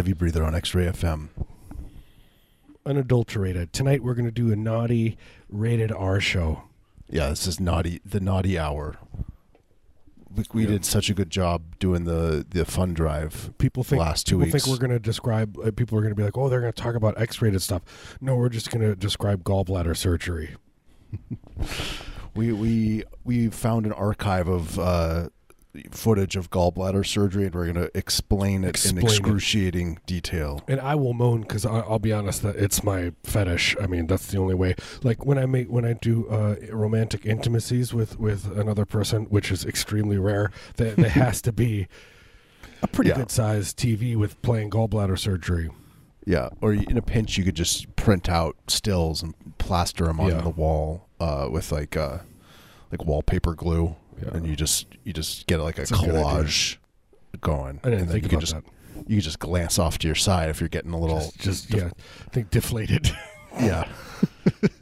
Heavy Breather on X Ray FM. Unadulterated. Tonight we're going to do a naughty rated R show. Yeah, this is naughty. The naughty hour. We, we Yeah. did such a good job doing the the fun drive. People think Last two people weeks. think we're going to describe. Uh, people are going to be like, "Oh, they're going to talk about X-rated stuff." No, we're just going to describe gallbladder surgery. We we we found an archive of uh, footage of gallbladder surgery, and we're going to explain it Explain in it. excruciating detail. And I will moan because I'll be honest that it's my fetish. I mean, that's the only way. Like when I make when I do uh, romantic intimacies with with another person, which is extremely rare, there, there has to be a pretty Yeah. good sized TV with playing gallbladder surgery. Yeah, or in a pinch, you could just print out stills and plaster them on Yeah. the wall uh, with like uh, like wallpaper glue, Yeah. and you just you just get like a That's a collage going. I didn't and think you can about just that. you can just glance off to your side if you're getting a little Just, just yeah, I think deflated. yeah.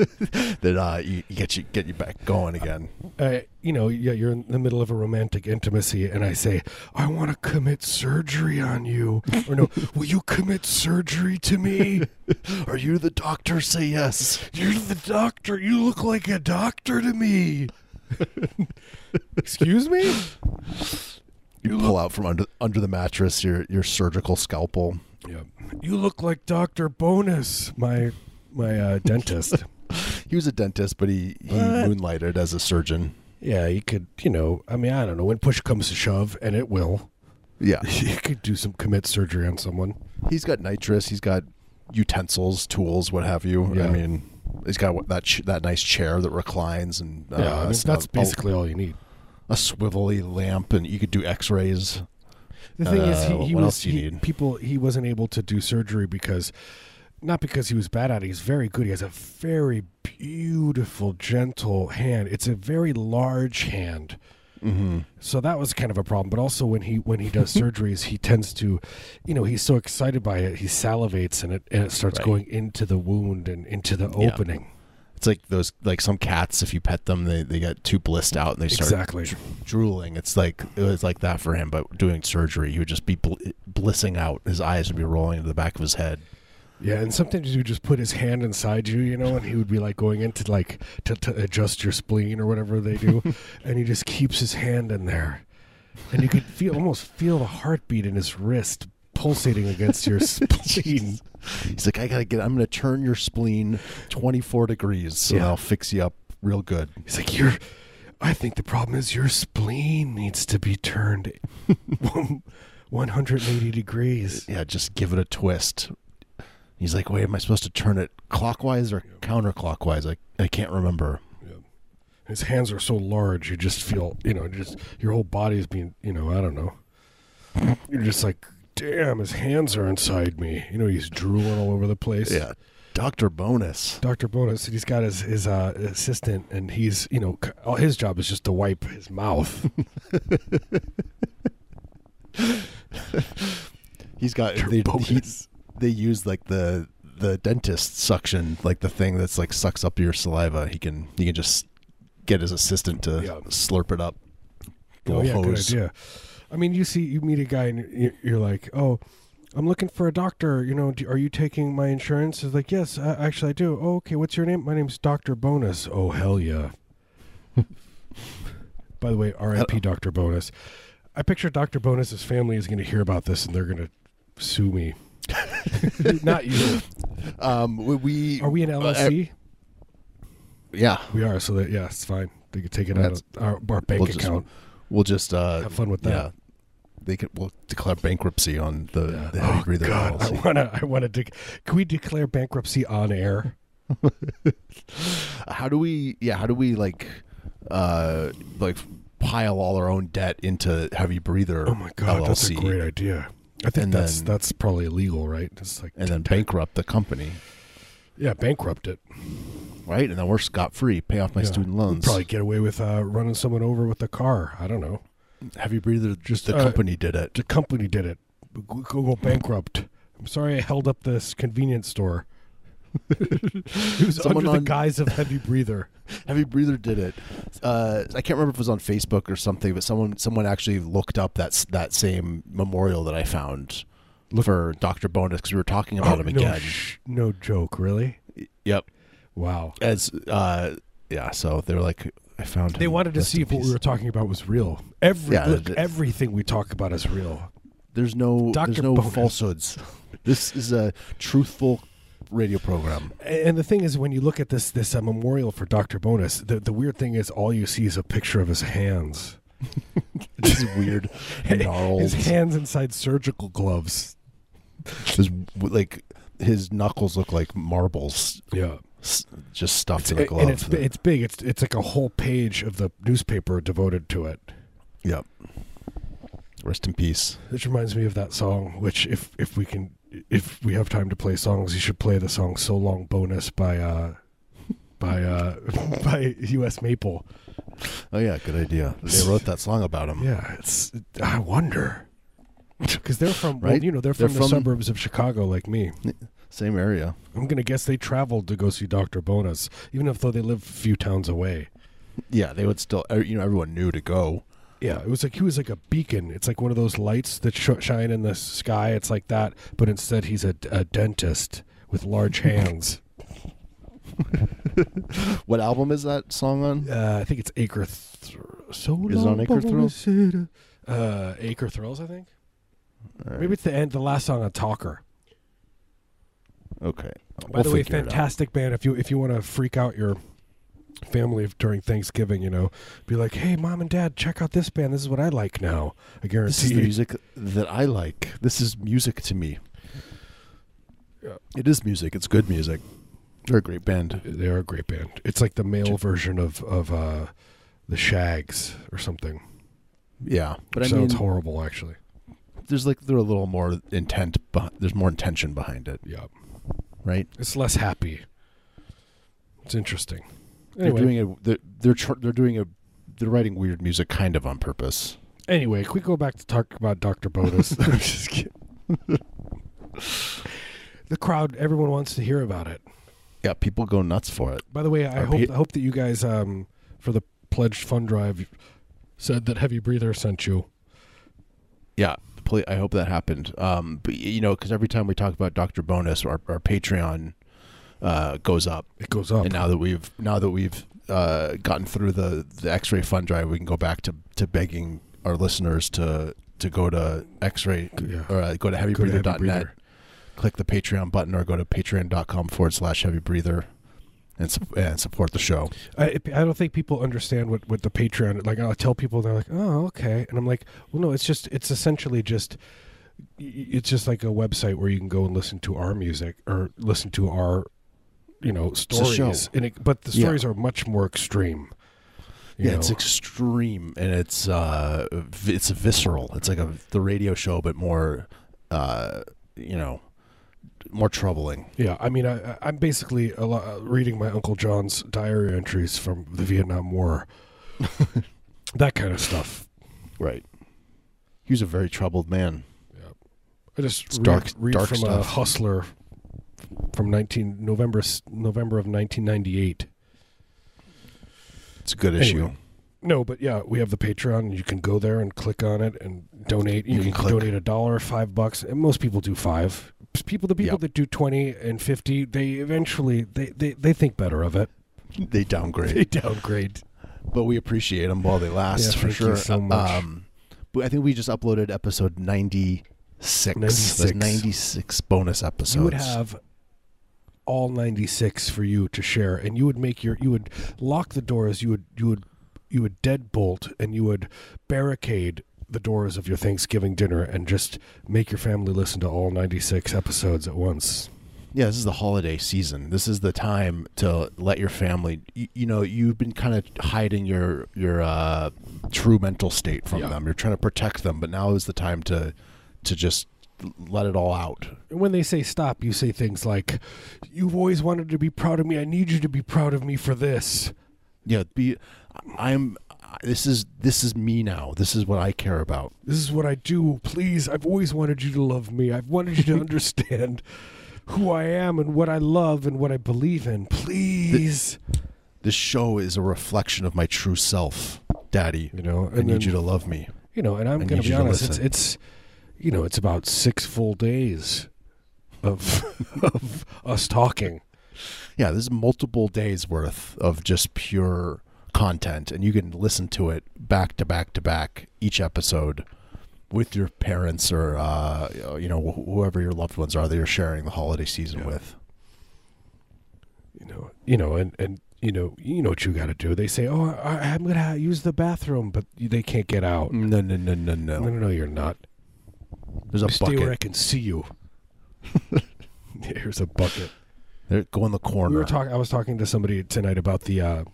that uh, you, you get you get you back going again. uh, you know, yeah, you're in the middle of a romantic intimacy, and I say, I want to commit surgery on you. Or no, will you commit surgery to me? Are you the doctor? Say yes. You're the doctor. You look like a doctor to me. Excuse me? You pull out from under under the mattress your your surgical scalpel. Yeah. You look like Dr. Bonus, my my uh, dentist. He was a dentist, but he he What? moonlighted as a surgeon. yeah, you could, you know, I mean, I don't know, when push comes to shove, and it will, Yeah, you could do some commit surgery on someone. he's got nitrous. He's got utensils, tools, what have you. Yeah. I mean, he's got that ch- that nice chair that reclines and uh, Yeah, I mean, that's a- basically all you need. a, swivelly lamp, and you could do X-rays. The thing is, Uh, he, he was else do you he- people. He wasn't able to do surgery because, not because he was bad at it. He's very good. He has a very beautiful, gentle hand. It's a very large hand. Mm-hmm. So that was kind of a problem. But also when he when he does surgeries, he tends to, you know, he's so excited by it, he salivates and it and it starts Right. going into the wound and into the Yeah. opening. It's like those like some cats. If you pet them, they, they get too blissed out and they start Exactly. drooling. It's like it was like that for him, but doing surgery, he would just be bl- blissing out. His eyes would be rolling into the back of his head. Yeah, and sometimes he would just put his hand inside you, you know, and he would be like going into like to, to adjust your spleen or whatever they do, and he just keeps his hand in there, and you could feel almost feel the heartbeat in his wrist pulsating against your spleen. He's like, I gotta get. I'm gonna turn your spleen 24 degrees, so Yeah. I'll fix you up real good. He's like, "You're." I think the problem is your spleen needs to be turned 180 degrees. Yeah, just give it a twist. He's like, wait, am I supposed to turn it clockwise or counterclockwise? I I can't remember. His hands are so large, you just feel, you know, just your whole body is being, you know, I don't know. You're just like, damn, his hands are inside me. You know, he's drooling all over the place. Yeah, Doctor Bonus. Dr. Bonus, he's got his his uh, assistant, and he's, you know, all his job is just to wipe his mouth. He's got Dr. they, he, Bonus. They use like the the dentist suction, like the thing that's like sucks up your saliva. He can he can just get his assistant to Yeah. slurp it up. Oh yeah, good idea. I mean, you see, you meet a guy, and you- you're like, oh. I'm looking for a doctor. You know, do, are you taking my insurance? He's like, yes, uh, actually, I do. Oh, okay. What's your name? My name's Doctor Bonus. Oh, hell yeah. By the way, R.I.P. Doctor Bonus. I picture Doctor Bonus's family is going to hear about this and they're going to sue me. Not you. Um, we, we Are we an LLC? yeah, we are. So that yeah, it's fine. They could take it out of our, our bank We'll just- account. we'll just uh, Have fun with that. Yeah, they could. We'll declare bankruptcy on the, Yeah. the heavy oh breather God, I wanna, I wanna. Dec- can we declare bankruptcy on air? How do we? Yeah, how do we like, uh, like pile all our own debt into heavy breather? Oh my God, that's a great idea. I think And that's then- that's probably illegal, right? It's like and then bankrupt the company, yeah, bankrupt it. right? And then we're scot free. Pay off my Yeah. student We'd loans. Probably get away with uh, running someone over with a car. I don't know. heavy breather. Just the uh, company did it. The company did it. Go, go bankrupt. I'm sorry I held up this convenience store. It was Someone under the on- guise of heavy breather. Heavy Breather did it. Uh, I can't remember if it was on Facebook or something, but someone someone actually looked up that that same memorial that I found for Doctor Bonus because we were talking about Oh, him no, again. sh- no joke, really? Yep. Wow. As uh, yeah, so they were like, I found. They wanted to see if what we were talking about was real. Every Yeah, look, th- everything we talk about is real. There's no Dr. there's no Bonus. falsehoods. this is a truthful radio program. And the thing is, when you look at this this uh, memorial for Doctor Bonus, the the weird thing is, all you see is a picture of his hands. This is weird. Gnarled. His hands inside surgical gloves. His, like his knuckles look like marbles, Yeah, s- just stuffed in a glove. and it's it's big. It's it's like a whole page of the newspaper devoted to it. yep. Rest in peace. This reminds me of that song. Which, if if we can, if we have time to play songs, you should play the song "So Long Bonus" by uh by uh by U.S. Maple. Oh yeah, good idea. They wrote that song about him. Yeah, it's. I wonder because they're from well, Right? you know they're They're from the from- suburbs of Chicago like me. Same area. I'm gonna guess they traveled to go see Doctor Bonus, even if though they live a few towns away. Yeah, they would still. uh, You know, everyone knew to go. Yeah, it was like he was like a beacon. It's like one of those lights that sh- shine in the sky. It's like that, but instead he's a, a dentist with large hands. What album is that song on? Uh, I think it's Acre. Th- so Is it on Acre Thrills? Uh, Acre Thrills, I think. Right. Maybe it's the end, the last song on Talker. Okay. By We'll the way, figure it out. fantastic band. If you if you want to freak out your family during Thanksgiving, you know, be like, "Hey, mom and dad, check out this band. This is what I like now." I guarantee This is the music that I like. This is music to me. Yeah. It is music. It's good music. They're a great band. They are a great band. It's like the male version of of uh, the Shaggs or something. Yeah, but I Sounds mean, horrible, actually. there's like they're a little more intent. But there's more intention behind it, Yeah, right? it's less happy. It's interesting. They're doing a. They're they're, tr- they're doing a. They're writing weird music kind of on purpose. anyway, can we go back to talk about Doctor Bonus? I'm just kidding. the crowd, everyone wants to hear about it. Yeah, people go nuts for it. By the way, I Our hope I hope that you guys um, for the pledged fund drive said that Heavy Breather sent you. Yeah, I hope that happened. Um, but you know, because every time we talk about Doctor Bonus, our, our Patreon uh, goes up, It goes up. and now that we've now that we've uh, gotten through the the X-ray fund drive, we can go back to to begging our listeners to to go to X-ray Yeah. or uh, go to Heavy heavybreather.net, Breather. click the Patreon button, or go to patreon.com forward slash heavy breather and sup- and support the show. I, I don't think people understand what, what the Patreon like. I'll tell people they're like, oh, okay, and I'm like, well, no, it's just it's essentially just it's just like a website where you can go and listen to our music or listen to our you know stories, and it, but the Yeah. stories are much more extreme. Yeah, it's extreme and it's uh it's visceral. It's like a the radio show, but more uh you know more troubling. Yeah, I mean, I, I'm basically a lo- uh, reading my Uncle John's diary entries from the Vietnam War, that kind of stuff. Right. He was a very troubled man. Yeah, I just It's read, dark- read dark from a stuff. hustler from 19 November November of 1998. It's a good Anyway. issue. No, but yeah, we have the Patreon. You can go there and click on it and donate. You, You can, can donate a dollar, five bucks, and most people do five. People, the people Yep. that do twenty and fifty, they eventually they, they, they think better of it. They downgrade, They downgrade. but we appreciate them while they last Yeah, for sure. so much. Um, but I think we just uploaded episode 96. 96. That's 96 bonus episodes. You would have all 96 for you to share and you would make your you would lock the doors you would you would you would deadbolt and you would barricade the doors of your Thanksgiving dinner and just make your family listen to all 96 episodes at once. Yeah, this is the holiday season. This is the time to let your family. You, you know, you've been kind of hiding your your uh, true mental state from Yeah. them. You're trying to protect them, but now is the time to to just let it all out. And when they say stop, you say things like, You've always wanted to be proud of me. I need you to be proud of me for this. Yeah, be. I'm. This is this is me now. This is what I care about. This is what I do. Please, I've always wanted you to love me. I've wanted you to understand who I am and what I love and what I believe in. Please, This show is a reflection of my true self, Daddy. you know. I need then, you to love me. you know, and I'm going to be honest. It's it's you know, it's about six full days of of us talking. Yeah, this is multiple days worth of just pure content, and you can listen to it back to back to back each episode with your parents or uh, you know wh- whoever your loved ones are that you're sharing the holiday season Yeah. with. you know, you know, and and you know, you know what you got to do. They say, "Oh, I, I'm gonna use the bathroom," but they can't get out. No, no, no, no, No, no. no, no, you're not. There's a stay where I bucket. can see you. Here's a bucket. There, go in the We corner. were talking. I was talking to somebody tonight about the uh,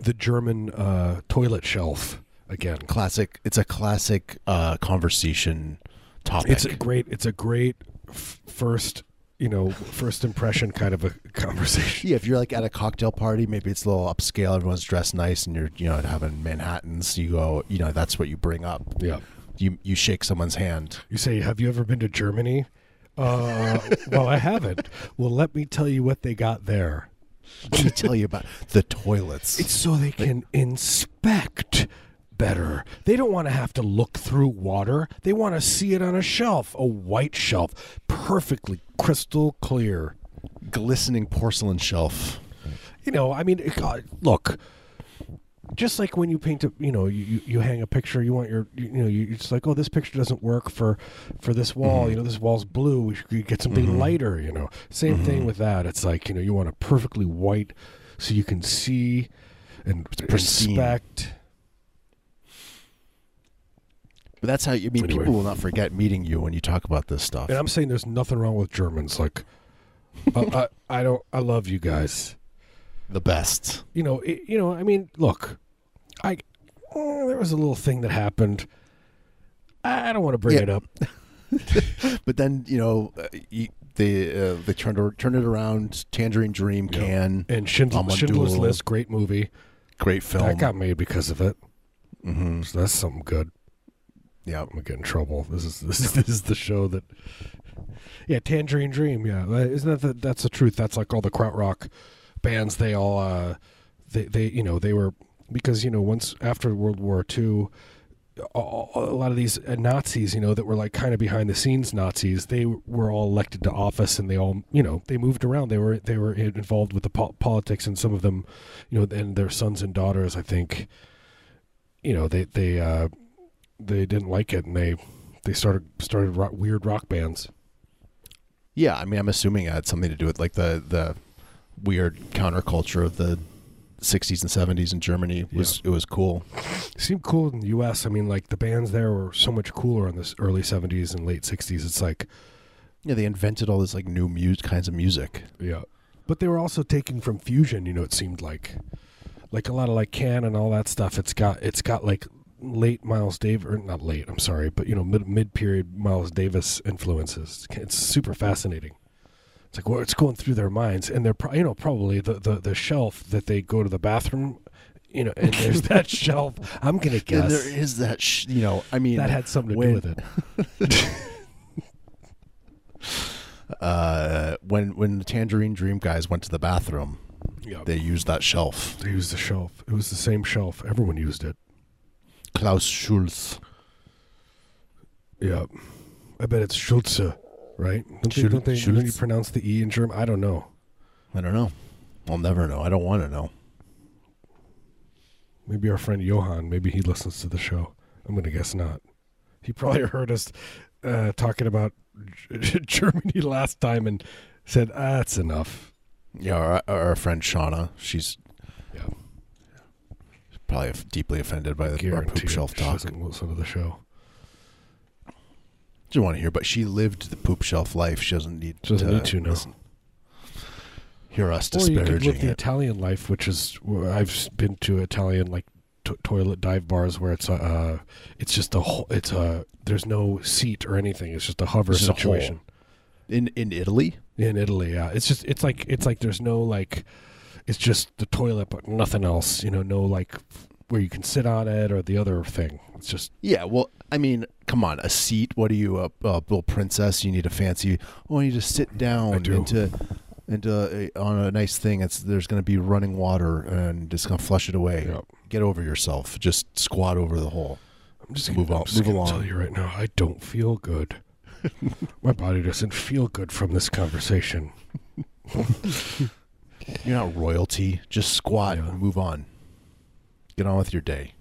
the German uh, toilet shelf again. classic. It's a classic uh, conversation topic. It's a great. It's a great f- first. You know, first impression kind of a conversation. Yeah, if you're like at a cocktail party, maybe it's a little upscale. Everyone's dressed nice, and you're you know having Manhattan's. You go, you know, that's what you bring up. Yeah. You you shake someone's hand. You say, "Have you ever been to Germany?" Uh, well, I haven't. Well, let me tell you what they got there. Let me tell you about the toilets. It's so they can inspect better. They don't want to have to look through water. They want to see it on a shelf, a white shelf, perfectly crystal clear. glistening porcelain shelf. You know, I mean, God, look. Just like when you paint a, you know, you, you, hang a picture, you want your, you, know, you, it's like, oh, this picture doesn't work for, for this wall. Mm-hmm. You know, this wall's blue. We should get something mm-hmm. lighter. You know, same thing mm-hmm. with that. It's like, you know, you want a perfectly white, so you can see and respect. But that's how you I mean. Anyway. People will not forget meeting you when you talk about this stuff. And I'm saying there's nothing wrong with Germans. Like, I, I, I don't. I love you guys. The best. You know. It, you know. I mean, look. I. eh, there was a little thing that happened. I, I don't want to bring Yeah. it up. But then you know uh, you, they uh, they turned ar- turned it around. Tangerine Dream Yeah. can And Schind- Amon Düül. Schindler's List, great movie. great film. That got made because of it. Mm-hmm. So that's something good. Yeah, I'm gonna get in trouble. This is this is, this is the show that. Yeah, Tangerine Dream. Yeah, isn't that the, that's the truth? That's like all the krautrock bands. They all uh, they they you know they were because you know once after World War II, a, lot of these uh, Nazis you know that were like kind of behind the scenes Nazis. They were all elected to office and they all you know they moved around. They were they were involved with the po- politics and some of them, you know, and their sons and daughters. I think, you know, they they. Uh, they didn't like it and they they started started rock, weird rock bands. yeah. I mean, I'm assuming it had something to do with like the the weird counterculture of the 60s and 70s in Germany. It was it was cool. It seemed cool in the U.S. I mean, like the bands there were so much cooler in the early '70s and late '60s. It's like, Yeah, they invented all this like new mu- kinds of music. yeah, but they were also taking from fusion. You know, it seemed like, like a lot of like Can and all that stuff. It's got it's got like late Miles Davis, or not late. I'm sorry, but you know, mid mid period Miles Davis influences. It's super fascinating. It's like what's going through their minds, and they're pro- you know probably the, the the shelf that they go to the bathroom, you know, and there's that shelf. I'm gonna And guess there is that, sh- you know, I mean, that had something to when- do with it. uh, when when the Tangerine Dream guys went to the bathroom, Yeah, they used that shelf. They used the shelf. It was the same shelf. Everyone used it. Klaus Schulz. Yeah. I bet it's Schulze, right? Don't they, don't they pronounce the E in German? I don't know. I don't know. I'll never know. I don't want to know. Maybe our friend Johan, maybe he listens to the show. I'm going to guess not. He probably heard us uh, talking about Germany last time and said, ah, that's enough. Yeah, our, our friend Shauna, she's Yeah. probably deeply offended by the our poop shelf she talk. doesn't listen to the show. Doesn't want to hear, but she lived the poop shelf life. She doesn't need She doesn't to need to, no. listen. Hear us Or you could disparaging live the. Italian life, which is I've been to Italian like to- toilet dive bars where it's a, uh, it's just a whole, it's a there's no seat or anything. It's just a hover just a situation in in Italy. in Italy. Yeah, it's just it's like it's like there's no like it's just the toilet but nothing else. You know, no like where you can sit on it or the other thing. It's just Yeah, well, I mean, come on, a seat. What are you, a, a little princess? You need a fancy. Oh, you just sit down do. into into a, on a nice thing. It's there's going to be running water and just going to flush it away. Yep. Get over yourself. Just squat over the hole. I'm just Move gonna, on- I'm just move along. Tell you right now, I don't feel good. My body doesn't feel good from this conversation. You're not royalty. Just squat Yeah. and move on. Get on with your day.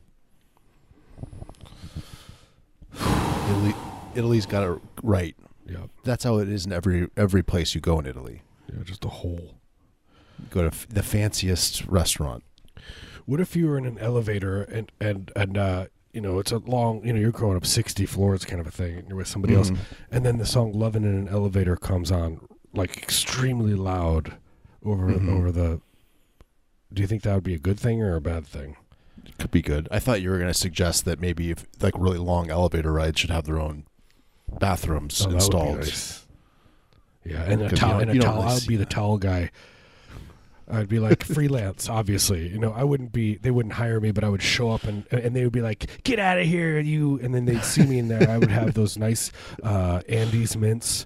Italy, Italy's got it right. Yeah, That's how it is in every every place you go in Italy. yeah, just a hole. Go to f- the fanciest restaurant. What if you were in an elevator and and and uh, you know it's a long you know you're going up sixty floors kind of a thing and you're with somebody else Mhm. and then the song "Loving in an Elevator" comes on like extremely loud over Mhm. over the. Do you think that would be a good thing or a bad thing? Could be good. I thought you were going to suggest that maybe if like really long elevator rides should have their own bathrooms Oh, that would be installed. nice. Yeah, and a towel. And a towel. really I see be the that. towel guy. I'd be like freelance, obviously. You know, I wouldn't be. They wouldn't hire me, but I would show up and and they would be like, "Get out of here, you!" And then they'd see me in there. I would have those nice uh, Andes mints,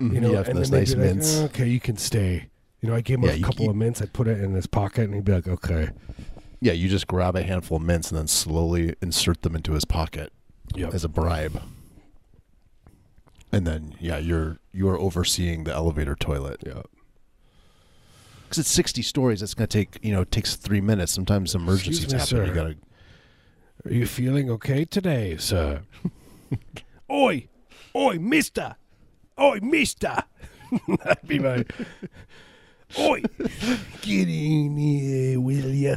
you Mhm, know, have and those nice mints. like, "Okay, you can stay." You know, I gave him Yeah, a couple you- of mints. I'd put it in his pocket, and he'd be like, "Okay." Yeah, you just grab a handful of mints and then slowly insert them into his pocket Yep. as a bribe. And then yeah, you're you are overseeing the elevator toilet. Yeah. Because it's sixty stories, it's gonna take you know it takes three minutes. Sometimes emergencies me, happen. You gotta Are you feeling okay today, sir? oi, oi, mister, oi, mister. That'd be my. oi, get in here, will you?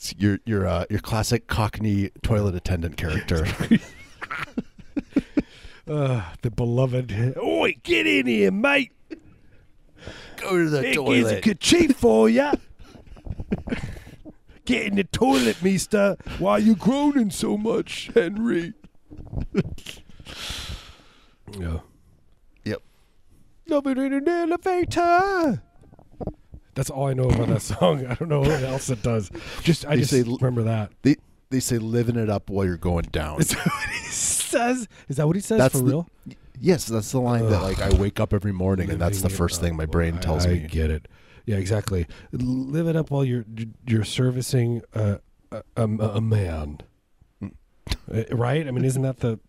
It's your your uh, your classic Cockney toilet attendant character. Uh, the beloved. Oi, get in here, mate. Go to the toilet. Here's a kerchief for ya. Get in the toilet, mister. Why are you groaning so much, Henry? yeah. Yep. Loving in an elevator. That's all I know about that song. I don't know what else it does. Just I They just say remember that. They they say living it up while you're going down. Is that what he says? Is that what he says That's for the- real? yes, that's the line that like I wake up every morning and that's the first thing my brain I- tells I me. get it. Yeah, exactly. Live it up while you're you're servicing a a, a, a man, Mm. Uh, right? I mean, isn't that the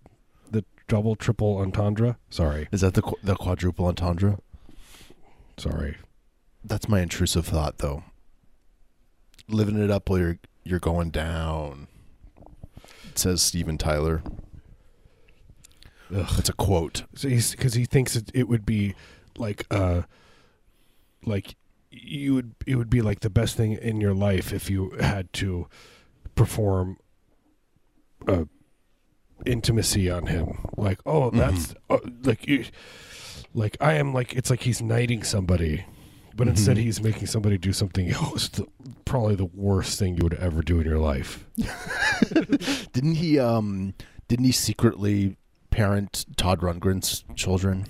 the double triple entendre? Sorry, Is that the the quadruple entendre? sorry. That's my intrusive thought, though. Living it up while you're you're going down. Says Steven Tyler. Ugh. That's a quote. So because he thinks it, it would be like uh like you would it would be like the best thing in your life if you had to perform uh intimacy on him like oh that's uh, like you like i am like it's like he's knighting somebody but instead Mhm. he's making somebody do something else the, probably the worst thing you would ever do in your life Didn't he? Um, didn't he secretly parent Todd Rundgren's children?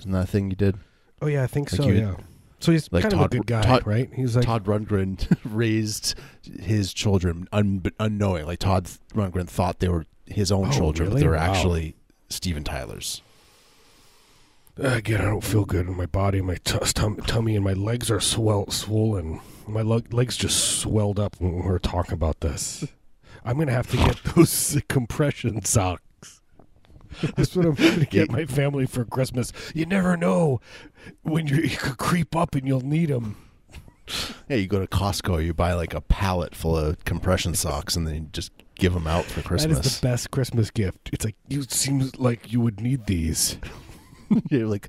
Isn't that a thing he did? oh yeah i think Like so you- yeah so he's like kind of a good guy Todd- right he's like Todd Rundgren raised his children un- unknowing. Like Todd Rundgren thought they were his own Oh, children, but they were Wow. actually Steven Tyler's. Again, I don't feel good in my body. My t- tum- tummy and my legs are swell, swollen. My lo- legs just swelled up when we were talking about this. I'm gonna have to get those compression socks. That's what I'm gonna get my family for Christmas. You never know when you're, could creep up and you'll need them. Yeah, you go to Costco, you buy like a pallet full of compression socks, and then you just give them out for Christmas. is the best Christmas gift. It's like you seem like you would need these. You're like,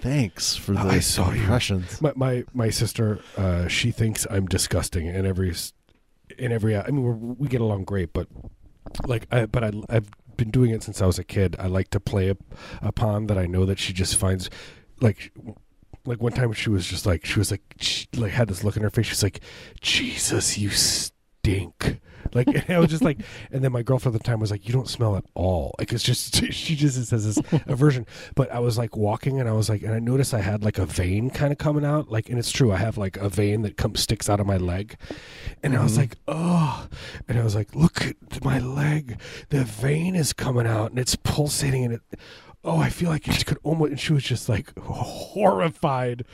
thanks for the I saw you. My my my sister, uh, she thinks I'm disgusting in every in every. I mean, we're, we get along great, but like, I, but I I've been doing it since I was a kid. I like to play up upon that. I know that she just finds like. Like one time, she was just like she was like she like had this look in her face. She's like, "Jesus, you stink," Like and I was just like, and then my girlfriend at the time was like, "You don't smell at all." Like it's just she just has this aversion. But I was like walking, and I was like, and I noticed I had like a vein kind of coming out. Like, and it's true, I have like a vein that comes sticks out of my leg, and I was Mhm. like, oh, and I was like, look at my leg, the vein is coming out, and it's pulsating, and it. Oh, I feel like it could almost. And she was just like horrified.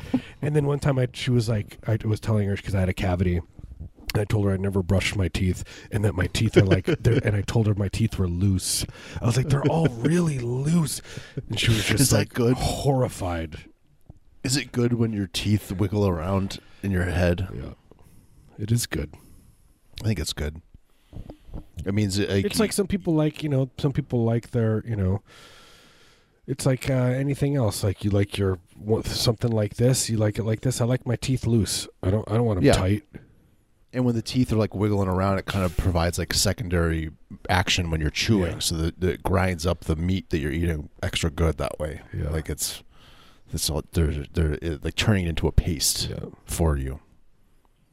And then one time, I she was like, I was telling her because I had a cavity, and I told her I never brushed my teeth and that my teeth are like, they're, and I told her my teeth were loose. I was like, they're all really loose. And she was just Is like good? horrified. Is it good when your teeth wiggle around in your head? Yeah. It is good. I think it's good. It means it, like, It's like some people like, you know, some people like their, you know, it's like uh, anything else. Like you like your something like this, you like it like this. I like my teeth loose. I don't. I don't want them Yeah. tight. And when the teeth are like wiggling around, it kind of provides like secondary action when you're chewing, Yeah. so that, that it grinds up the meat that you're eating extra good that way. Yeah. Like it's it's all they're they're it, like turning it into a paste Yeah. for you.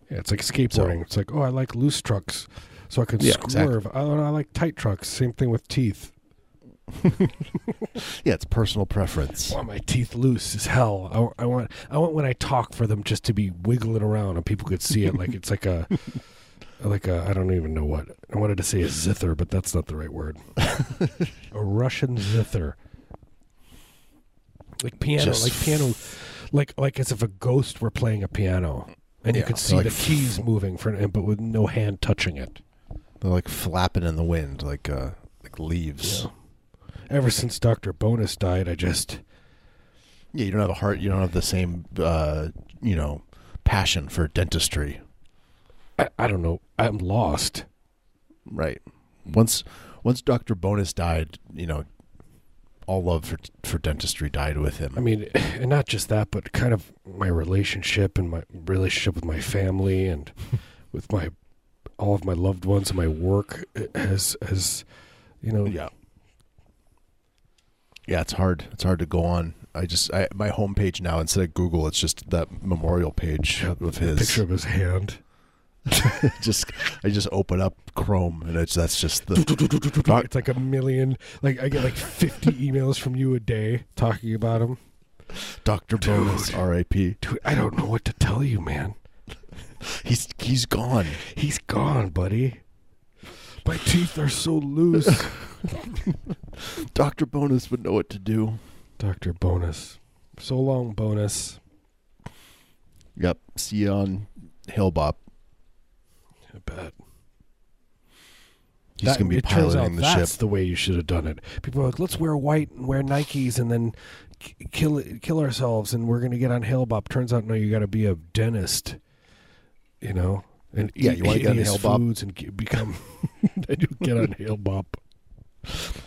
Yeah. It's like skateboarding. it's like, oh, I like loose trucks, so I can Yeah, exactly. swerve. I, I like tight trucks. Same thing with teeth. Yeah, it's personal preference. I want my teeth loose as hell. I, I want. I want when I talk for them just to be wiggling around and people could see it. Like it's like a. Like a, I don't even know what I wanted to say a zither, but that's not the right word. a Russian zither, like piano, Just like piano, like like as if a ghost were playing a piano, and you could see like the keys moving for, but with no hand touching it. They're like flapping in the wind, like uh like leaves. Yeah. Ever since Doctor Bonus died, I just Yeah, you don't have a heart. You don't have the same, uh, you know, passion for dentistry, I, I don't know. I'm lost. right? Once, once Doctor Bonus died, you know, all love for for dentistry died with him. I mean, and not just that, but kind of my relationship and my relationship with my family and with my all of my loved ones and my work has has you know yeah, yeah, it's hard. It's hard to go on. I just, I, my homepage now instead of Google, it's just that memorial page of his. picture of his hand. just, I just open up Chrome and it's that's just the It's like a million. Like I get like 50 emails from you a day talking about him. Doctor Bonus, R.I.P. Dude, I don't know what to tell you, man. He's he's gone. He's gone, buddy. My teeth are so loose. Doctor Bonus would know what to do. Doctor Bonus. So long, Bonus. Yep. See you on Hale-Bopp. I bet. He's That- gonna be it turns out piloting the that's ship. That's the way you should have done it. People are like, let's wear white and wear Nikes and then k- kill kill ourselves and we're gonna get on Hale-Bopp. Turns out, no, you got to be a dentist. You know, and Yeah, eat you wanna get on Hale-Bopp? foods and get, become. then you get on Hale-Bopp.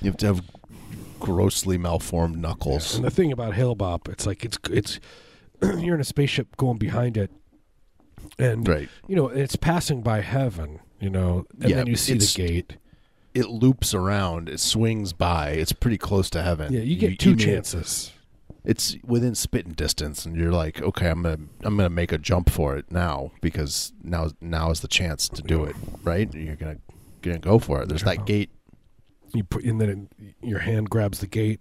You have to have grossly malformed knuckles. And the thing about Hale-Bopp, it's like it's it's you're in a spaceship going behind it, and Right. you know it's passing by heaven. You know, and Yeah, then you see the gate. It loops around. It swings by. It's pretty close to heaven. Yeah, you get two may- chances. It's within spitting distance, and you're like, okay, I'm gonna I'm gonna make a jump for it now because now now is the chance to do it. Right? You're gonna gonna go for it. There's Yeah. that gate. you put and then your hand grabs the gate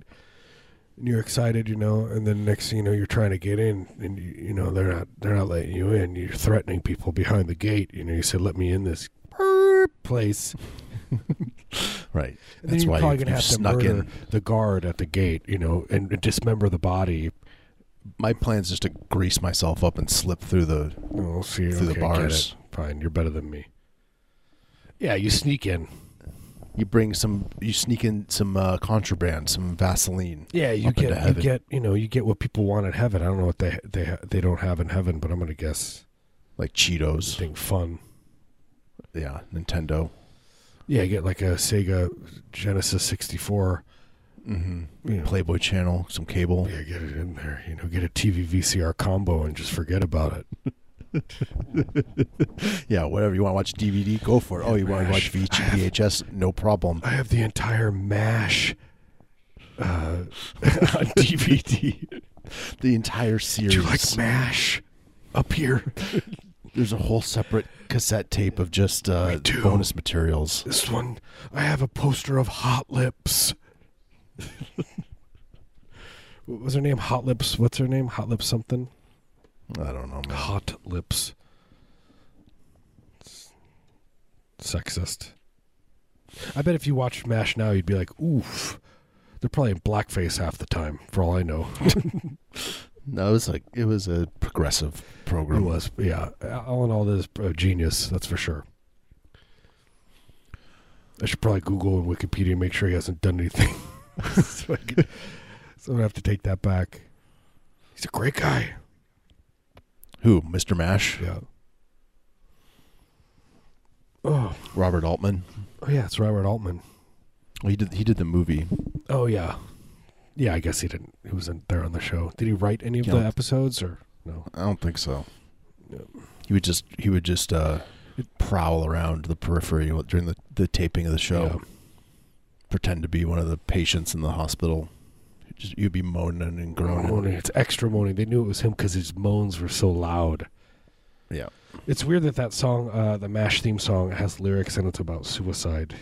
and you're excited you know and then next thing you know you're trying to get in and you, you know they're not they're not letting you in you're threatening people behind the gate you know you said let me in this place Right. and That's you're why probably you, gonna you've to snuck murder in. the guard at the gate you know and dismember the body My plan's just to grease myself up and slip through the oh see Through the okay, get bars. it. fine you're better than me yeah you sneak in you bring some you sneak in some uh, contraband some vaseline yeah you Up into get you heaven. get you know you get what people want in heaven i don't know what they they ha- they don't have in heaven but i'm gonna guess like cheetos something fun yeah nintendo Yeah, get like a Sega Genesis 64. mm-hmm. You know, playboy channel some cable yeah, get it in there. You know, get a TV VCR combo and just forget about it. yeah whatever you want to watch dvd go for it oh you want to watch Mash. V- vhs no problem I have the entire MASH uh, on DVD. the entire Do series you like MASH? Up here. There's a whole separate cassette tape of just uh, bonus materials. This one, I have a poster of Hot Lips. what was her name? Hot Lips. What's her name? Hot Lips something. I don't know. Man. Hot Lips. Sexist. I bet if you watched MASH now, you'd be like, oof. They're probably in blackface half the time, for all I know. No, it was like it was a progressive It program. was, yeah. All in all, this a genius, that's for sure. I should probably Google and Wikipedia and make sure he hasn't done anything. so, I could, so I'm gonna have to take that back. He's a great guy. Who? Mr. Mash, Yeah. Oh, Robert Altman. oh yeah, it's Robert Altman. Well, he did. He did the movie. Oh yeah, yeah. I guess he didn't. He wasn't there on the show. Did he write any of Yeah. the episodes or no? I don't think so. Yeah. He would just he would just uh, prowl around the periphery during the, the taping of the show. Yeah. Pretend to be one of the patients in the hospital. Just, you'd be moaning and groaning. Moaning. It's extra moaning. They knew it was him because his moans were so loud. Yeah. It's weird that that song, uh, the Mash theme song, has lyrics and it's about suicide.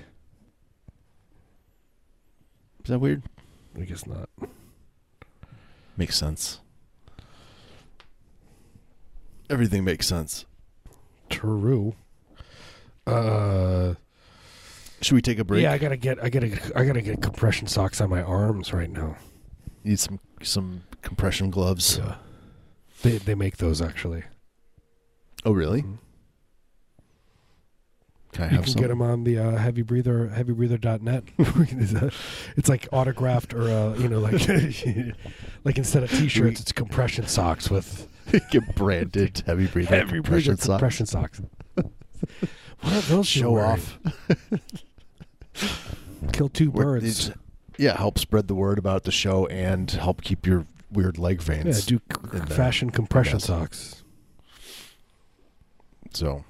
Is that weird? I guess not. Makes sense. Everything makes sense. True. Uh, Should we take a break? yeah, I gotta get, I gotta, I gotta get compression socks on my arms right now. Need some some compression gloves. Yeah. They they make those actually. Oh, really? Mhm. Can I You have can some? get them on the uh, heavy breather heavybreather.net. It's it's like autographed or uh, you know like like instead of t-shirts it's compression socks with get branded heavy breathing heavy compression breather compression socks. what are those Show off. Kill two birds. Yeah, help spread the word about the show and help keep your weird leg veins. Yeah, do c- fashion compression socks. So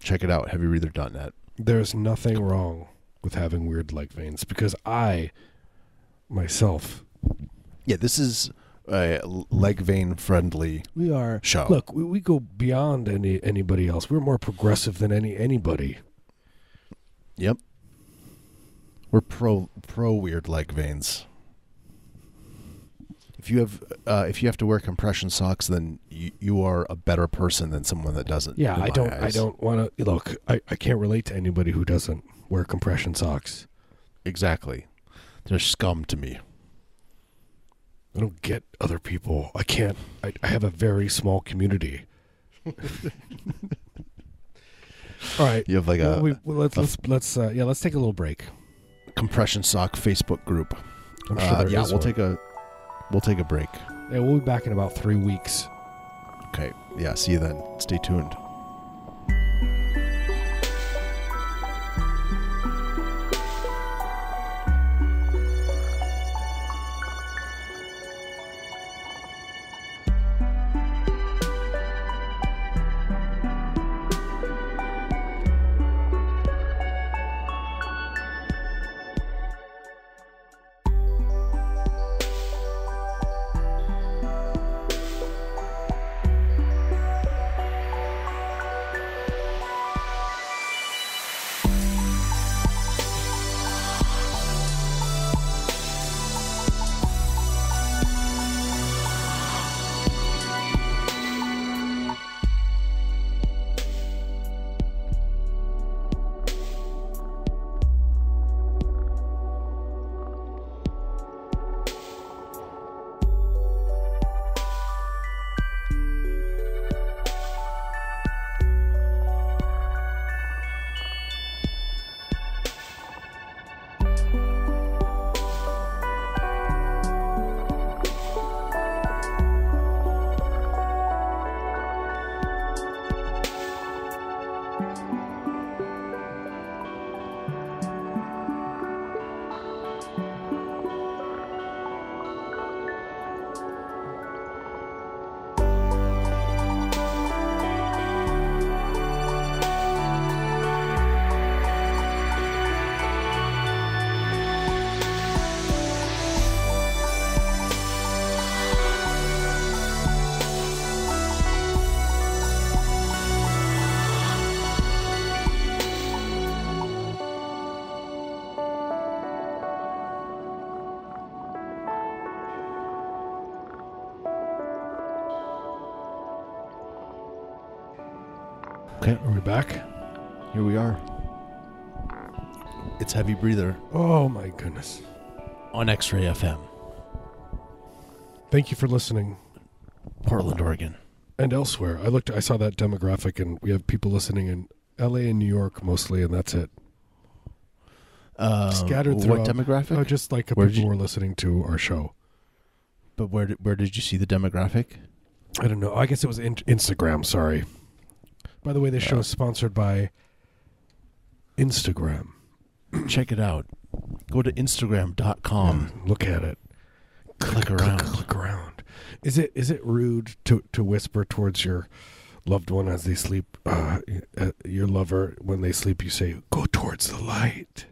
check it out, heavybreather.net. There's nothing wrong with having weird leg veins because I myself Yeah, this is a leg vein friendly we are show. look we, we go beyond any anybody else. We're more progressive than any anybody. Yep. We're pro pro weird leg veins. If you have uh, if you have to wear compression socks, then you, you are a better person than someone that doesn't. Yeah, I don't. I don't want to look. I, I can't relate to anybody who doesn't wear compression socks. exactly. They're scum to me. I don't get other people. I can't. I, I have a very small community. All right. You have like Well, a we, well, let's a- let's let's uh, yeah. Let's take a little break. compression sock Facebook group. I'm sure Uh, yeah, we'll one. take a we'll take a break. Yeah, we'll be back in about three weeks. Okay. Yeah. See you then. Stay tuned. Okay, Are we back? here we are. It's Heavy Breather Oh my goodness. on X Ray FM, Thank you for listening. Portland, Oregon. And elsewhere. I looked I saw that demographic and we have people listening in LA and New York mostly and that's it. Uh, Scattered what throughout- demographic? Oh, just like Where people did who are listening to our show. but where did, where did you see the demographic? I don't know. I guess it was in- Instagram, sorry. By the way, this show is sponsored by Instagram. Check it out. Go to Instagram.com. Look at it. Click around. Click, around. Is it is it rude to to whisper towards your loved one as they sleep? Uh, uh, your lover when they sleep, you say, "Go towards the light."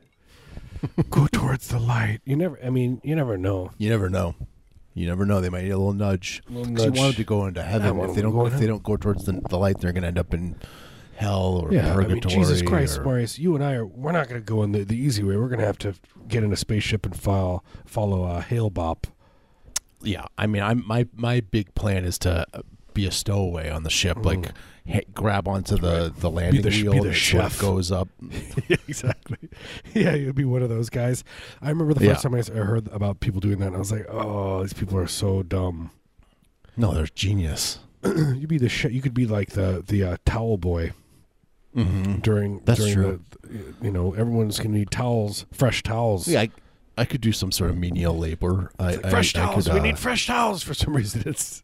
Go towards the light. You never. I mean, you never know. You never know. You never know. They might need a little nudge. Little 'Cause you want them to go into heaven. If they don't, go if they don't go towards the, the light, they're going to end up in hell or Yeah, I purgatory. mean, Jesus Christ, or- Marius, you and I are. We're not going to go in the, the easy way. We're going to have to get in a spaceship and file, follow uh, Hale-Bopp. yeah, I mean, I'm my my big plan is to be a stowaway on the ship, Mhm. like ha- grab onto the the landing the be wheel, the and sort of chef. goes up. yeah, exactly. Yeah, you'd be one of those guys. I remember the Yeah. first time I heard about people doing that, and I was like, "Oh, these people are so dumb." No, they're genius. You'd be the sh- You could be like the the uh, towel boy Mm-hmm. during That's during true. the. You know, everyone's gonna need towels, fresh towels. Yeah, I, I could do some sort of menial labor. I, like, fresh I towels. could, we uh, need fresh towels for some reason. It's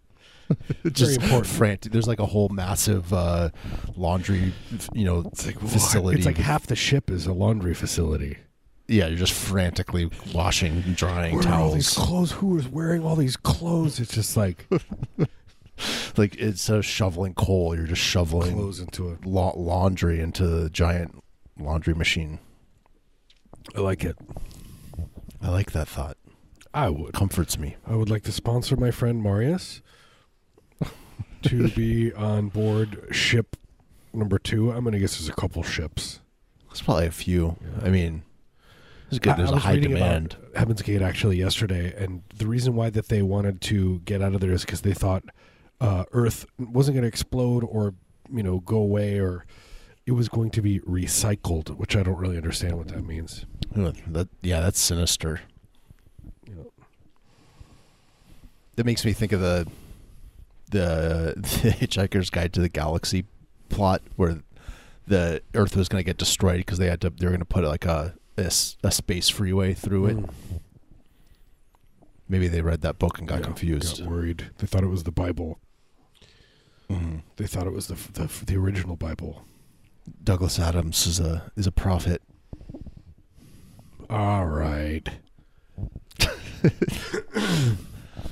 just important. frantic. There's like a whole massive uh, laundry, you know, it's like facility. It's like half the ship is a laundry facility. yeah, you're just frantically washing, and drying Where are all these towels. clothes? Who is wearing all these clothes? It's just like Like instead of shoveling coal, you're just shoveling clothes into a. la- laundry into the giant laundry machine. I like it. I like that thought. I would. Comforts me. I would like to sponsor my friend Marius to be on board ship number two. I'm going to guess there's a couple ships. There's probably a few. Yeah. I mean, it's good. There's I a high demand. Heaven's Gate actually yesterday, and the reason why that they wanted to get out of there is because they thought uh, Earth wasn't going to explode or you know go away, or it was going to be recycled, which I don't really understand what that means. That, yeah, that's sinister. Know, That makes me think of the the, the Hitchhiker's Guide to the Galaxy plot, where the Earth was going to get destroyed because they had to. They were going to put like a a space freeway through it. Mm. Maybe they read that book and got Yeah, confused. got worried. They thought it was the Bible. Mhm. They thought it was the the, the original Bible. Douglas Adams is a is a prophet. All right.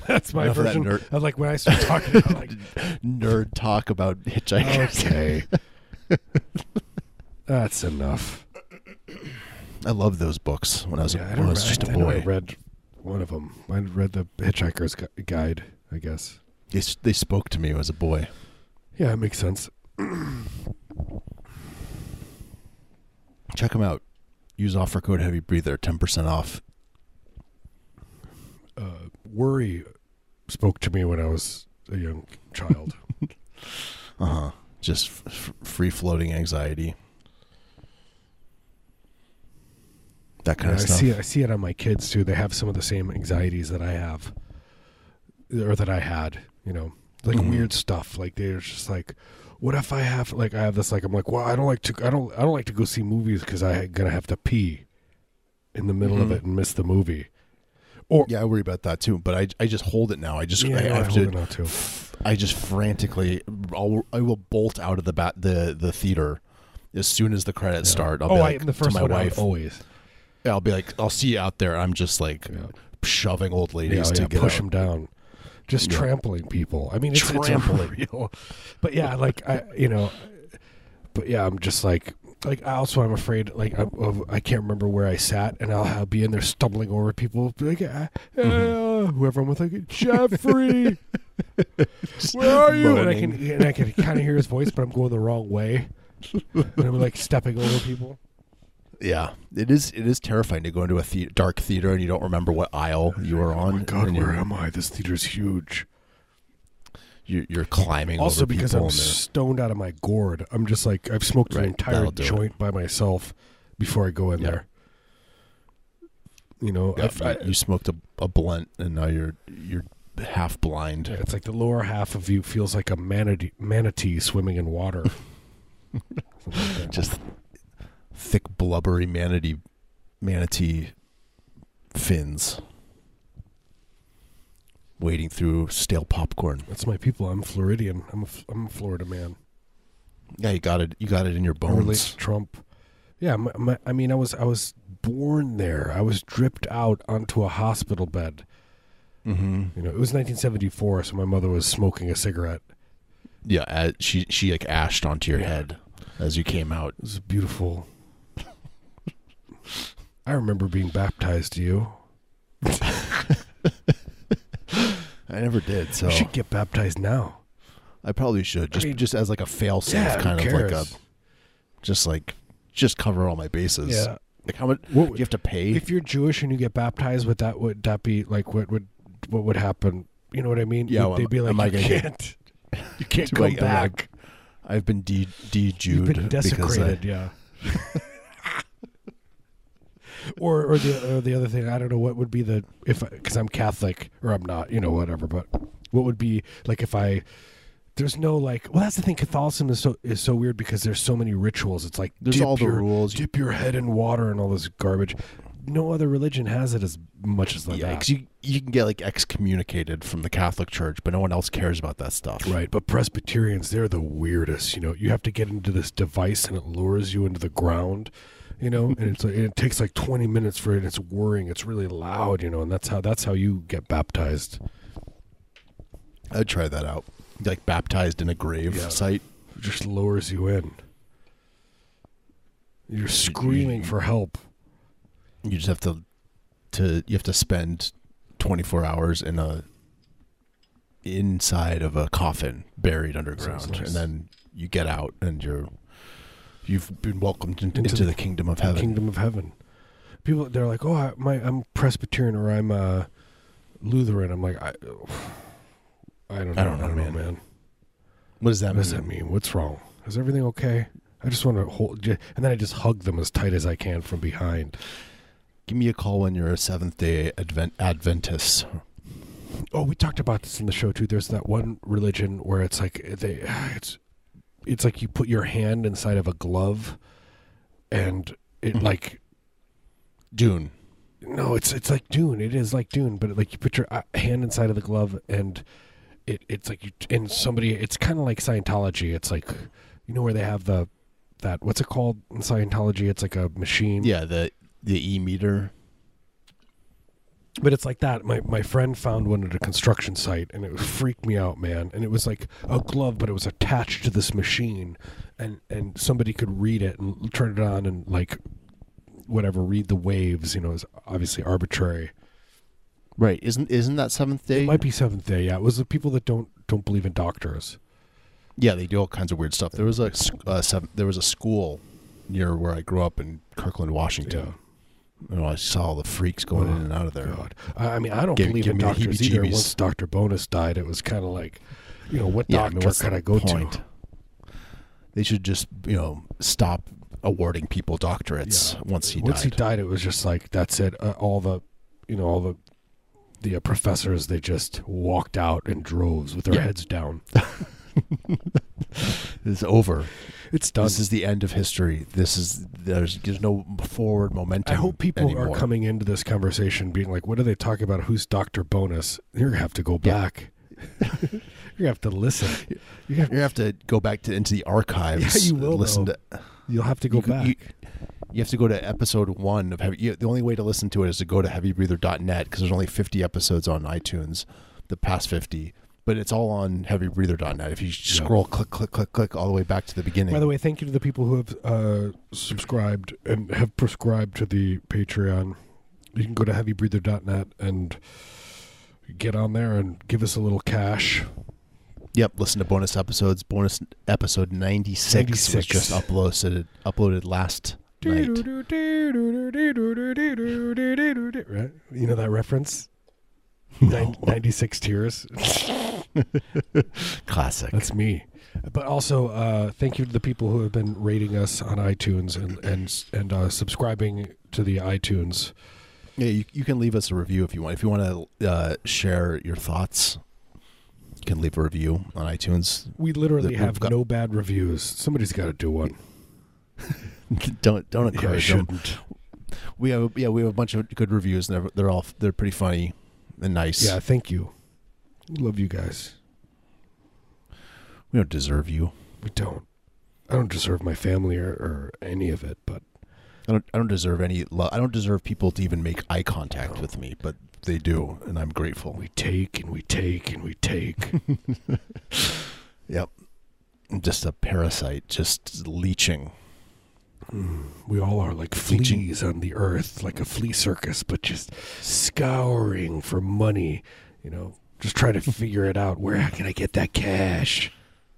That's my Enough of version. nerd- of like when I start talking about like Nerd talk about hitchhikers. okay. That's enough. I loved those books when I was, when I was just a I know I boy. read one of them. I read the Hitchhiker's Gu- Guide. I guess. They, s- they spoke to me as a boy. Yeah, it makes sense. Check them out. Use offer code Heavy Breather, ten percent off. Uh, worry spoke to me when I was a young child. Uh huh. Just f- free floating anxiety. That kind Yeah, of I see it. I see it on my kids too. They have some of the same anxieties that I have, or that I had. You know, like Mhm. weird stuff. Like they're just like, what if I have like I have this like I'm like, well, I don't like to I don't I don't like to go see movies because I'm gonna have to pee in the middle of Mhm. it and miss the movie. Or Yeah, I worry about that too. But I, I just hold it now. I just yeah, I I have hold to it too. I just frantically, I'll, I will bolt out of the bat the the theater as soon as the credits Yeah. start. I'll oh, be I, like the first to my wife. always. I'll be like, I'll see you out there. I'm just like Yeah. shoving old ladies to push out. them down, just trampling people. I mean, it's, it's Trampling. unreal. But yeah, like I, you know, but yeah, I'm just like, like I also I'm afraid, like I, of, I can't remember where I sat, and I'll, have, be in there stumbling over people, like, ah, ah, Mm-hmm. whoever I'm with, like Jeffrey, where are you? And I can, and I can kind of hear his voice, but I'm going the wrong way, and I'm like stepping over people. Yeah, it is. It is terrifying to go into a the- dark theater and you don't remember what aisle you were Oh on. my god, where am I? This theater's huge. You're, you're climbing Also because I'm stoned out of my gourd. I'm just like I've smoked an entire that'll it. joint by myself before I go in Yeah. there. You know, Yeah, you, you smoked a, a blunt and now you're you're half blind. Yeah, it's like the lower half of you feels like a manatee, manatee swimming in water. Like. Just thick blubbery manatee manatee fins wading through stale popcorn. That's my people. I'm Floridian. I'm a, I'm a Florida man. Yeah, you got it. You got it in your bones. Trump. Yeah, my, my, I mean, I was I was born there. I was dripped out onto a hospital bed. Mm-hmm. You know, it was 1974, so my mother was smoking a cigarette. Yeah, uh, she she like ashed onto your Yeah. head as you came out. It was beautiful. I remember being baptized. You? I never did, so You should get baptized now. I probably should just mean, just as like a fail safe Yeah, kind of like a cares? just like just cover all my bases. Yeah. Like how much What do would- you have to pay? if you're Jewish and you get baptized, would that would that be like what would what would happen? You know what I mean? Yeah, Would well, they be like am I you gonna get- can't you can't Do come I- am I- back. I've been de de You've been desecrated. yeah. or or the or the other thing I don't know what would be the if because I'm Catholic or I'm not you know whatever but what would be like if I there's no like well that's the thing Catholicism is so is so weird because there's so many rituals it's like There's dip all the your, rules. dip your head in water and all this garbage no other religion has it as much as like yeah, that you you can get like excommunicated from the Catholic Church, but no one else cares about that stuff. Right, but Presbyterians, they're the weirdest. You know, you have to get into this device and it lures you into the ground. You know, and it's like, it takes like twenty minutes for it. It's whirring. It's really loud. You know, and that's how that's how you get baptized. I'd try that out. Like baptized in a grave Yeah. site. It just lowers you in. You're screaming for help. You just have to to you have to spend 24 hours in a inside of a coffin buried underground nice. and then you get out and you're you've been welcomed into, Into the the kingdom of heaven. Kingdom of Heaven. People, they're like, "Oh, I, my, I'm Presbyterian or I'm uh, Lutheran." I'm like, I, I don't know, I don't know, man. man. What does that What mean? does that mean? What's wrong? Is everything okay? I just want to hold, and then I just hug them as tight as I can from behind. Give me a call when you're a Seventh Day Advent Adventist. Oh, we talked about this in the show too. There's that one religion where it's like they, it's, it's like you put your hand inside of a glove, and it Mhm. like Dune. no, it's it's like Dune. It is like Dune, but like you put your uh, hand inside of the glove, and it it's like you and somebody. It's kind of like Scientology. It's like you know where they have the that what's it called in Scientology? It's like a machine. Yeah, the the e meter. But it's like that. My my friend found one at a construction site, and it freaked me out, man. And it was like a glove, but it was attached to this machine, and and somebody could read it and turn it on and like whatever read the waves. You know, is obviously arbitrary. Right. Isn't isn't that Seventh Day? It might be Seventh Day. Yeah, it was the people that don't don't believe in doctors. Yeah, they do all kinds of weird stuff. There was a uh, sev- there was a school near where I grew up in Kirkland, Washington. You know, I saw all the freaks going in and out of there. God, I, I mean, I don't Give- believe give in doctors either. Once Doctor Bonus died, it was kind of like, you know, what Yeah, I doctor mean, what's could I go point? to? They should just you know stop awarding people doctorates Yeah. once he died. Once died. he died, it was just like that's it. Uh, all the, you know, all the, the uh, professors they just walked out in droves with their Yeah. heads down. It's over. It's done. This is the end of history. This is there's there's no forward momentum. I hope people anymore. are coming into this conversation being like, "What are they talking about? Who's Doctor Bonus?" You're gonna have to go Yeah. back. You're gonna have to listen. You have, You have to go back to into the archives. Yeah, you will, Listen though. to. you'll have to go you, back. You, you have to go to episode one of heavy. You, the only way to listen to it is to go to heavybreather.net because there's only 50 episodes on iTunes, the past 50, but it's all on heavybreather.net. If you scroll, click, click, click, click, all the way back to the beginning. By the way, thank you to the people who have uh, subscribed and have prescribed to the Patreon. You can go to heavybreather.net and get on there and give us a little cash. Yep, listen to bonus episodes. Bonus episode 96, was just uploaded uploaded last night. Right? You know that reference? Nin- 96 tears. Classic. That's me. But also, uh, thank you to the people who have been rating us on iTunes and and and uh, subscribing to the iTunes. Yeah, you, you can leave us a review if you want. If you want to uh, share your thoughts, you can leave a review on iTunes. We literally We've have got- no bad reviews. Somebody's got to do one. don't don't Yeah, encourage them. shouldn't. We have yeah we have a bunch of good reviews and they're, they're all they're pretty funny and nice. Yeah, thank you. We Love you guys. we don't deserve you. We don't. I don't deserve my family or, or any of it, but I don't I don't deserve any love. I don't deserve people to even make eye contact with me, but they do, and I'm grateful. we take and we take and we take. Yep. I'm just a parasite, just leeching. Mm, we all are like fleas on the earth, like a flea circus, but just scouring for money. You know, just trying to figure it out. Where can I get that cash?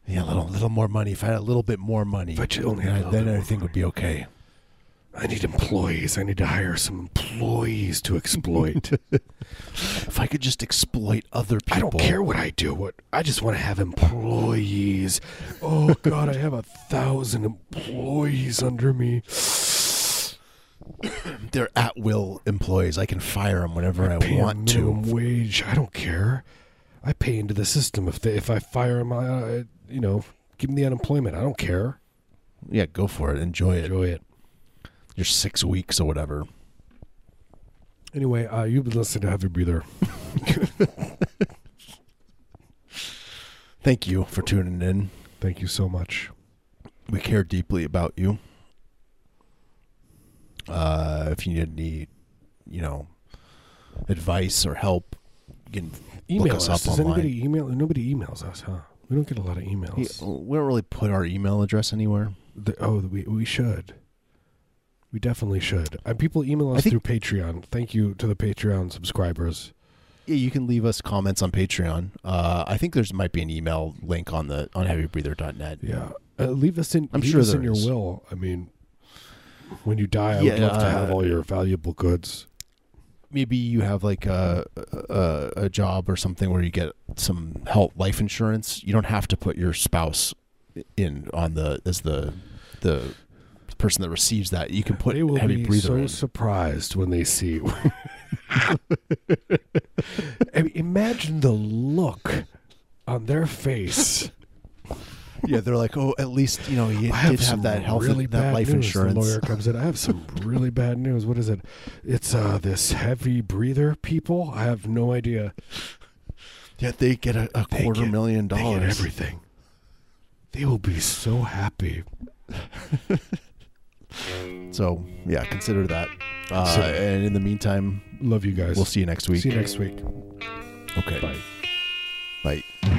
Yeah, a little little more money. If I had a little bit more money, If I just only then, had a I- little then bit more everything would be okay. I need employees. I need to hire some employees to exploit. If I could just exploit other people. I don't care what I do. What I just want to have employees. Oh God, I have a thousand employees under me. They're at will employees. I can fire them whenever I, 'em want to. wage. I don't care. I pay into the system. If they, if I fire them, I, I you know give them the unemployment. I don't care. Yeah, go for it. Enjoy it. Enjoy it. Your six weeks or whatever. Anyway, uh, you've been listening to Heavy Breather. Thank you for tuning in. Thank you so much. We care deeply about you. Uh, if you need any, you know, advice or help, you can Email look us. us, up Does online. anybody email? Nobody emails us, huh? We don't get a lot of Yeah, emails. we don't really put our email address anywhere. The, oh, we we should. We definitely should. And people email us through Patreon. Thank you to the Patreon subscribers. Yeah, you can leave us comments on Patreon. Uh, I think there's might be an email link on the on heavybreather.net. Yeah, uh, leave us in. I'm leave sure us in your is. will. I mean, when you die, I Yeah, would love to have uh, all your valuable goods. Maybe you have like a, a a job or something where you get some health life insurance. You don't have to put your spouse in on the as the the person that receives that. You can put they will heavy be breather so in. surprised when they see. I mean, imagine the look on their face. Yeah, they're like, oh, at least you know he I did have some that health really that life news. insurance. The lawyer comes in. I have some really bad news. What is it? It's uh this heavy breather people. I have no idea. Yeah, they get a, a They quarter get- million They get dollars. everything. They will be so happy. So yeah, consider that. Uh, Consider- and in the meantime, Love you guys. we'll see you next week. See you next week. Okay. Bye. Bye.